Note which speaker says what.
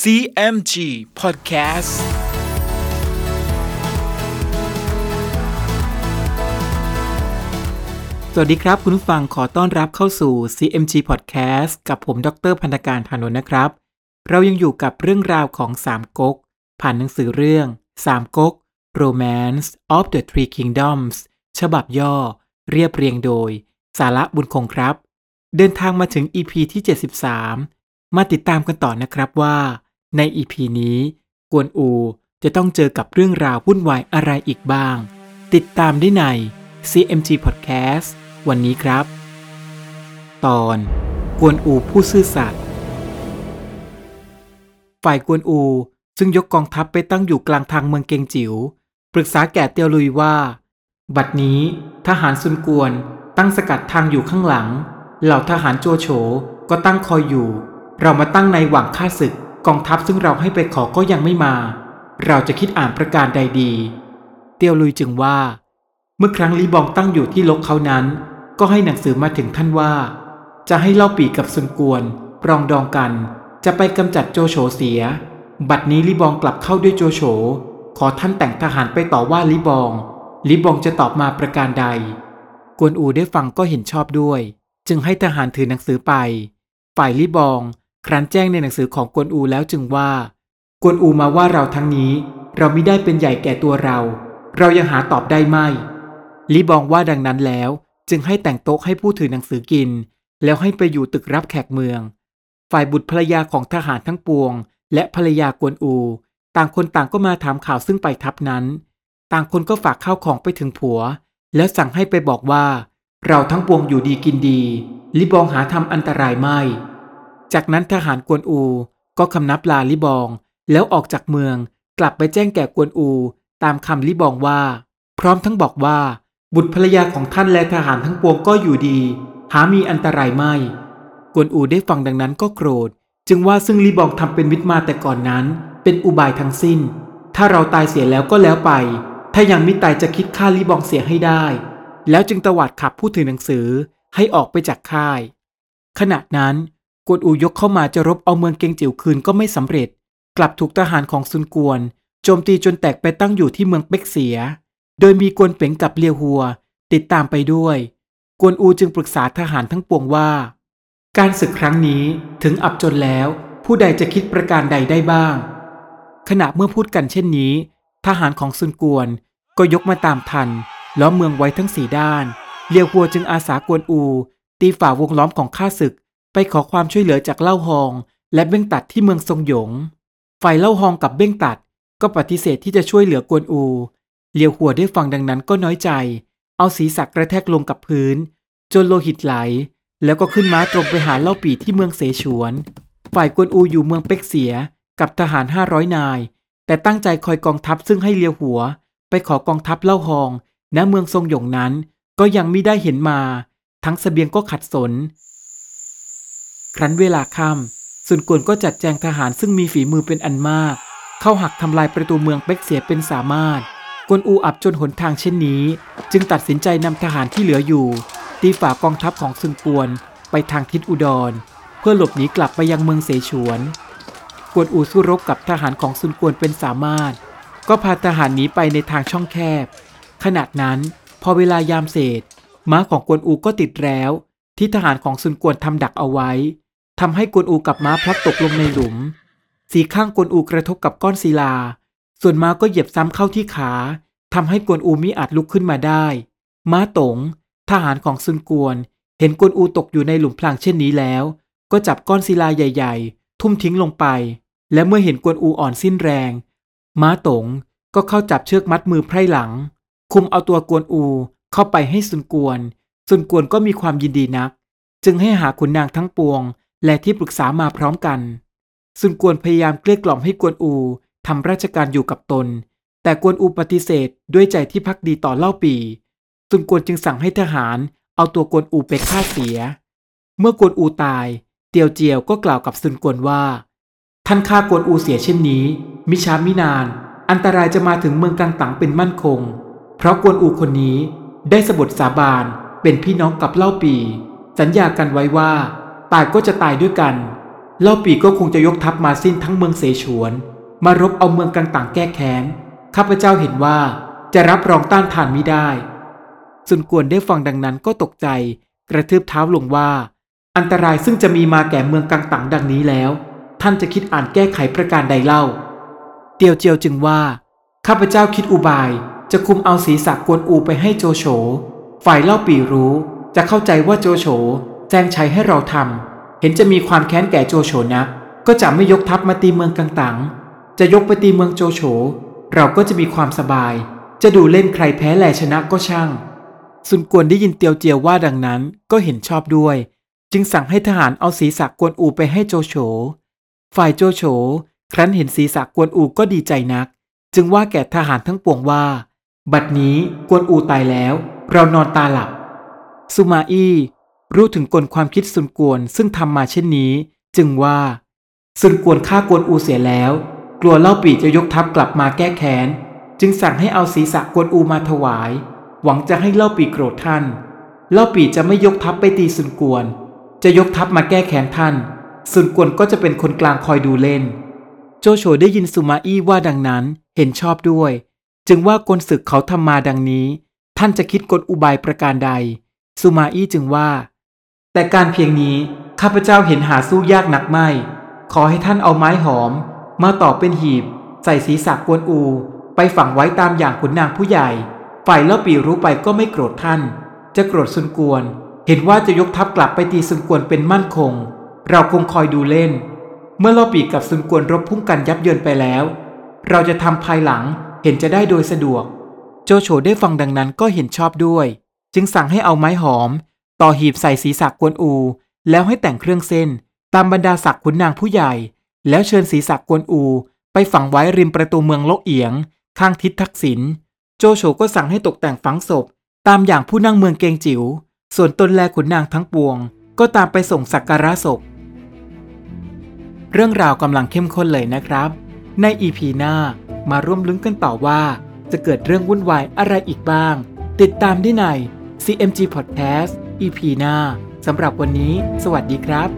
Speaker 1: CMG Podcast
Speaker 2: สวัสดีครับ คุณผู้ฟังขอต้อนรับเข้าสู่ CMG Podcast กับผมดรพันธการธานนท์นะครับ เรายังอยู่กับเรื่องราวของสามก๊ก ผ่านหนังสือเรื่องสามก๊ก Romance of the Three Kingdoms ฉบับย่อ เรียบเรียงโดย สาระบุญคงครับ เดินทางมาถึง EP ที่ 73 มาติดตามกันต่อนะครับว่า ใน EP นี้ กวนอูจะต้องเจอกับเรื่องราววุ่นวายอะไรอีกบ้าง ติดตามได้ใน CMG Podcast วันนี้ครับ ตอน กวนอูผู้ซื่อสัตย์ฝ่ายกวนอูซึ่งยกกองทัพไปตั้งอยู่กลางทางเมืองเกงจิว๋วปรึกษาแก่เตียวลุยว่า บัดนี้ทหารซุนกวนตั้งสกัดทางอยู่ข้างหลัง เหล่าทหารโจโฉก็ตั้งคอยอยู่ เรามาตั้งในหวังฆ่าศึก กองทัพซึ่งเราให้ไปขอก็ยังไม่มา เราจะคิดอ่านประการใดดี เตียวลุยจึงว่า เมื่อครั้งลีบองตั้งอยู่ที่ลกเขานั้น ก็ให้หนังสือมาถึงท่านว่า จะให้เล่าปีกับซุนกวนปรองดองกัน จะไปกำจัดโจโฉเสีย บัดนี้ลีบองกลับเข้าด้วยโจโฉ ขอท่านแต่งทหารไปต่อว่าลีบองลีบองจะตอบมาประการใด กวนอูได้ฟังก็เห็นชอบด้วย จึงให้ทหารถือหนังสือไป ฝ่ายลีบอง ครั้นแจ้งในหนังสือของกวนอูแล้วจึงว่า กวนอูมาว่าเราทั้งนี้ เราไม่ได้เป็นใหญ่แก่ตัวเรา เรายังหาตอบได้ไม่ลีบองว่าดังนั้นแล้ว จึงให้แต่งโต๊ะให้ผู้ถือหนังสือกิน แล้วให้ไปอยู่ตึกรับแขกเมือง ฝ่ายบุตรภรรยาของทหารทั้งปวง และภรรยากวนอู ต่างคนต่างก็มาถามข่าวซึ่งไปทับนั้น ต่างคนก็ฝากข้าวของไปถึงผัว แล้วสั่งให้ไปบอกว่า เราทั้งปวงอยู่ดีกินดีลิบองหาทำอันตรายไม่ จากนั้นทหารกวนอูก็คำนับลาลิบอง แล้วออกจากเมืองกลับไปแจ้งแก่กวนอู ตามคำลิบองว่า พร้อมทั้งบอกว่า บุตรภรรยาของท่านและทหารทั้งปวงก็อยู่ดี หามีอันตรายไม่ กวนอูได้ฟังดังนั้นก็โกรธ จึงว่าซึ่งลิบองทำเป็นมิตรมาแต่ก่อนนั้น เป็นอุบายทั้งสิ้น ถ้าเราตายเสียแล้วก็แล้วไป ถ้ายังมิตายจะคิดฆ่าลิบองเสียให้ได้ แล้วจึงตวาดขับผู้ถือหนังสือให้ออกไปจากค่าย ขณะนั้น กวนอูยกเข้ามาจะรบเอาเมืองเกงจิ๋วคืนก็ไม่สำเร็จ กลับถูกทหารของซุนกวน โจมตีจนแตกไปตั้งอยู่ที่เมืองเป็กเสีย โดยมีกวนเป๋งกับเลียวหัว ติดตามไปด้วย กวนอูจึงปรึกษาทหารทั้งปวงว่า การศึกครั้งนี้ถึงอับจนแล้ว ผู้ใดจะคิดประการใดได้บ้าง ขณะเมื่อพูดกันเช่นนี้ ทหารของซุนกวนก็ยกมาตามทันล้อมเมืองไว้ทั้งสี่ด้านเลียวหัวจึงอาสากวนอู ตีฝ่าวงล้อมของข้าศึก ไปขอความช่วยเหลือจากเล่าฮอง และเบ้งตัดที่เมืองทรงหยง ฝ่ายเล่าฮองกับเบ้งตัดก็ปฏิเสธที่จะช่วยเหลือกวนอู เลียวหัวได้ฟังดังนั้นก็น้อยใจ เอาศีรษะกระแทกลงกับพื้น จนโลหิตไหล แล้วก็ขึ้นม้าตรงไปหาเล่าปีที่เมืองเสฉวน ฝ่ายกวนอูอยู่เมืองเป็กเสียกับทหารห้าร้อยนาย แต่ตั้งใจคอยกองทัพซึ่งให้เลียวหัว ไปขอกองทัพเล่าฮอง ณเมืองทรงหยงนั้นก็ยังไม่ได้เห็นมา ทั้งสเสบียงก็ขัดสน ครั้นเวลาค่ำสุนกวนก็จัดแจงทหารซึ่งมีฝีมือเป็นอันมาก เข้าหักทำลายประตูเมืองเป็กเสียเป็นสามารถ กวนอูอับจนหนทางเช่นนี้ จึงตัดสินใจนำทหารที่เหลืออยู่ ตีฝ่ากองทัพของซุนกวนไปทางทิศอุดร เพื่อหลบหนีกลับไปยังเมืองเสฉวน กวนอูสู้รบกับทหารของซุนกวนเป็นสามารถ ก็พาทหารหนีไปในทางช่องแคบ ขณะนั้น พอเวลายามเศษม้าของกวนอูก็ติดแล้ว ที่ทหารของซุนกวนทำดักเอาไว้ ทำให้กวนอูกับม้าพลัดตกลงในหลุม สีข้างกวนอูกระทบกับก้อนศิลา ส่วนม้าก็เหยียบซ้ำเข้าที่ขาทำให้กวนอูมิอาจลุกขึ้นมาได้ ม้าตง ทหารของซุนกวน เห็นกวนอูตกอยู่ในหลุมพรางเช่นนี้แล้ว ก็จับก้อนศิลาใหญ่ ๆ ทุ่มทิ้งลงไป และเมื่อเห็นกวนอูอ่อนสิ้นแรง ม้าตงก็เข้าจับเชือกมัดมือไพร่หลัง คุมเอาตัวกวนอูเข้าไปให้ซุนกวนซุนกวนก็มีความยินดีนัก จึงให้หาขุนนางทั้งปวง และที่ปรึกษามาพร้อมกัน ซุนกวนพยายามเกลี้ยกล่อมให้กวนอูทำราชการอยู่กับตน แต่กวนอูปฏิเสธด้วยใจที่พักดีต่อเล่าปีซุนกวนจึงสั่งให้ทหารเอาตัวกวนอูไปฆ่าเสีย เมื่อกวนอูตาย เตียวเจียวก็กล่าวกับซุนกวนว่า ท่านฆ่ากวนอูเสียเช่นนี้ มิช้ามินาน อันตรายจะมาถึงเมืองกังตังเป็นมั่นคง เพราะกวนอูคนนี้ได้สบทสาบานเป็นพี่น้องกับเล่าปี สัญญากันไว้ว่า ตายก็จะตายด้วยกันเล่าปีก็คงจะยกทัพมาสิ้นทั้งเมืองเสฉวน มารบเอาเมืองกังต่างแก้แค้นข้าพเจ้าเห็นว่าจะรับรองต้านทานไมิได้สุนกวนได้ฟังดังนั้นก็ตกใจ กระทืบเท้าลงว่า อันตรายซึ่งจะมีมาแก่เมืองกังตังดังนี้แล้ว ท่านจะคิดอ่านแก้ไขประการใดเล่า เตียวเจียวจึงว่า ข้าพเจ้าคิดอุบาย จะคุมเอาศีรษะกวนอูไปให้โจโฉฝ่ายเล่าปีรู้ จะเข้าใจว่าโจโฉ แจ้งชัยให้เราทำเห็นจะมีความแค้นแก่โจโฉนักก็จะไม่ยกทัพมาตีเมืองกังตังจะยกไปตีเมืองโจโฉ เราก็จะมีความสบาย จะดูเล่นใครแพ้แลชนะก็ช่าง สุนกวนได้ยินเตียวเจียวว่าดังนั้นก็เห็นชอบด้วย จึงสั่งให้ทหารเอาศีรษะกวนอูไปให้โจโฉ ฝ่ายโจโฉ ครั้นเห็นศีรษะกวนอูก็ดีใจนัก จึงว่าแก่ทหารทั้งปวงว่า บัดนี้กวนอูตายแล้ว เรานอนตาหลับ สุมาอี้ รู้ถึงกลความคิดสุนกวนซึ่งทำมาเช่นนี้ จึงว่า สุนกวนฆ่ากวนอูเสียแล้ว กลัวเล่าปีจะยกทัพกลับมาแก้แค้น จึงสั่งให้เอาศีรษะกวนอูมาถวาย หวังจะให้เล่าปีโกรธท่าน เล่าปีจะไม่ยกทัพไปตีสุนกวน จะยกทัพมาแก้แค้นท่านสุนกวนก็จะเป็นคนกลางคอยดูเล่น โจโฉได้ยินสุมาอี้ว่าดังนั้นเห็นชอบด้วย จึงว่ากลศึกเขาทำมาดังนี้ ท่านจะคิดกลอุบายประการใด สุมาอี้จึงว่า แต่การเพียงนี้ข้าพเจ้าเห็นหาสู้ยากหนักไม่ ขอให้ท่านเอาไม้หอม มาต่อเป็นหีบ ใส่ศีรษะกวนอู ไปฝังไว้ตามอย่างขุนนางผู้ใหญ่ ฝ่ายเล่าปีรู้ไปก็ไม่โกรธท่าน จะโกรธซุนกวน เห็นว่าจะยกทัพกลับไปตีซุนกวนเป็นมั่นคง เราคงคอยดูเล่น เมื่อเล่าปีกับซุนกวนรบพุ่งกันยับเยินไปแล้ว เราจะทำภายหลังเห็นจะได้โดยสะดวก โจโฉได้ฟังดังนั้นก็เห็นชอบด้วย จึงสั่งให้เอาไม้หอม ต่อหีบใส่ศีรษะกวนอู แล้วให้แต่งเครื่องเส้น ตามบรรดาศักดิ์ขุนนางผู้ใหญ่ แล้วเชิญศีรษะกวนอู ไปฝังไว้ริมประตูเมืองโลกเอียง ข้างทิศทักษิณโจโฉก็สั่งให้ตกแต่งฝังศพ ตามอย่างผู้นั่งเมืองเกงจิ๋วส่วนตนแลขุนนางทั้งปวง ก็ตามไปส่งสักการะศพ เรื่องราวกำลังเข้มข้นเลยนะครับ ในอีพีหน้ามาร่วมลุ้นกันต่อว่า จะเกิดเรื่องวุ่นวายอะไรอีกบ้าง ติดตามได้ใน CMG Podcast EP หน้าสำหรับวันนี้ สวัสดีครับ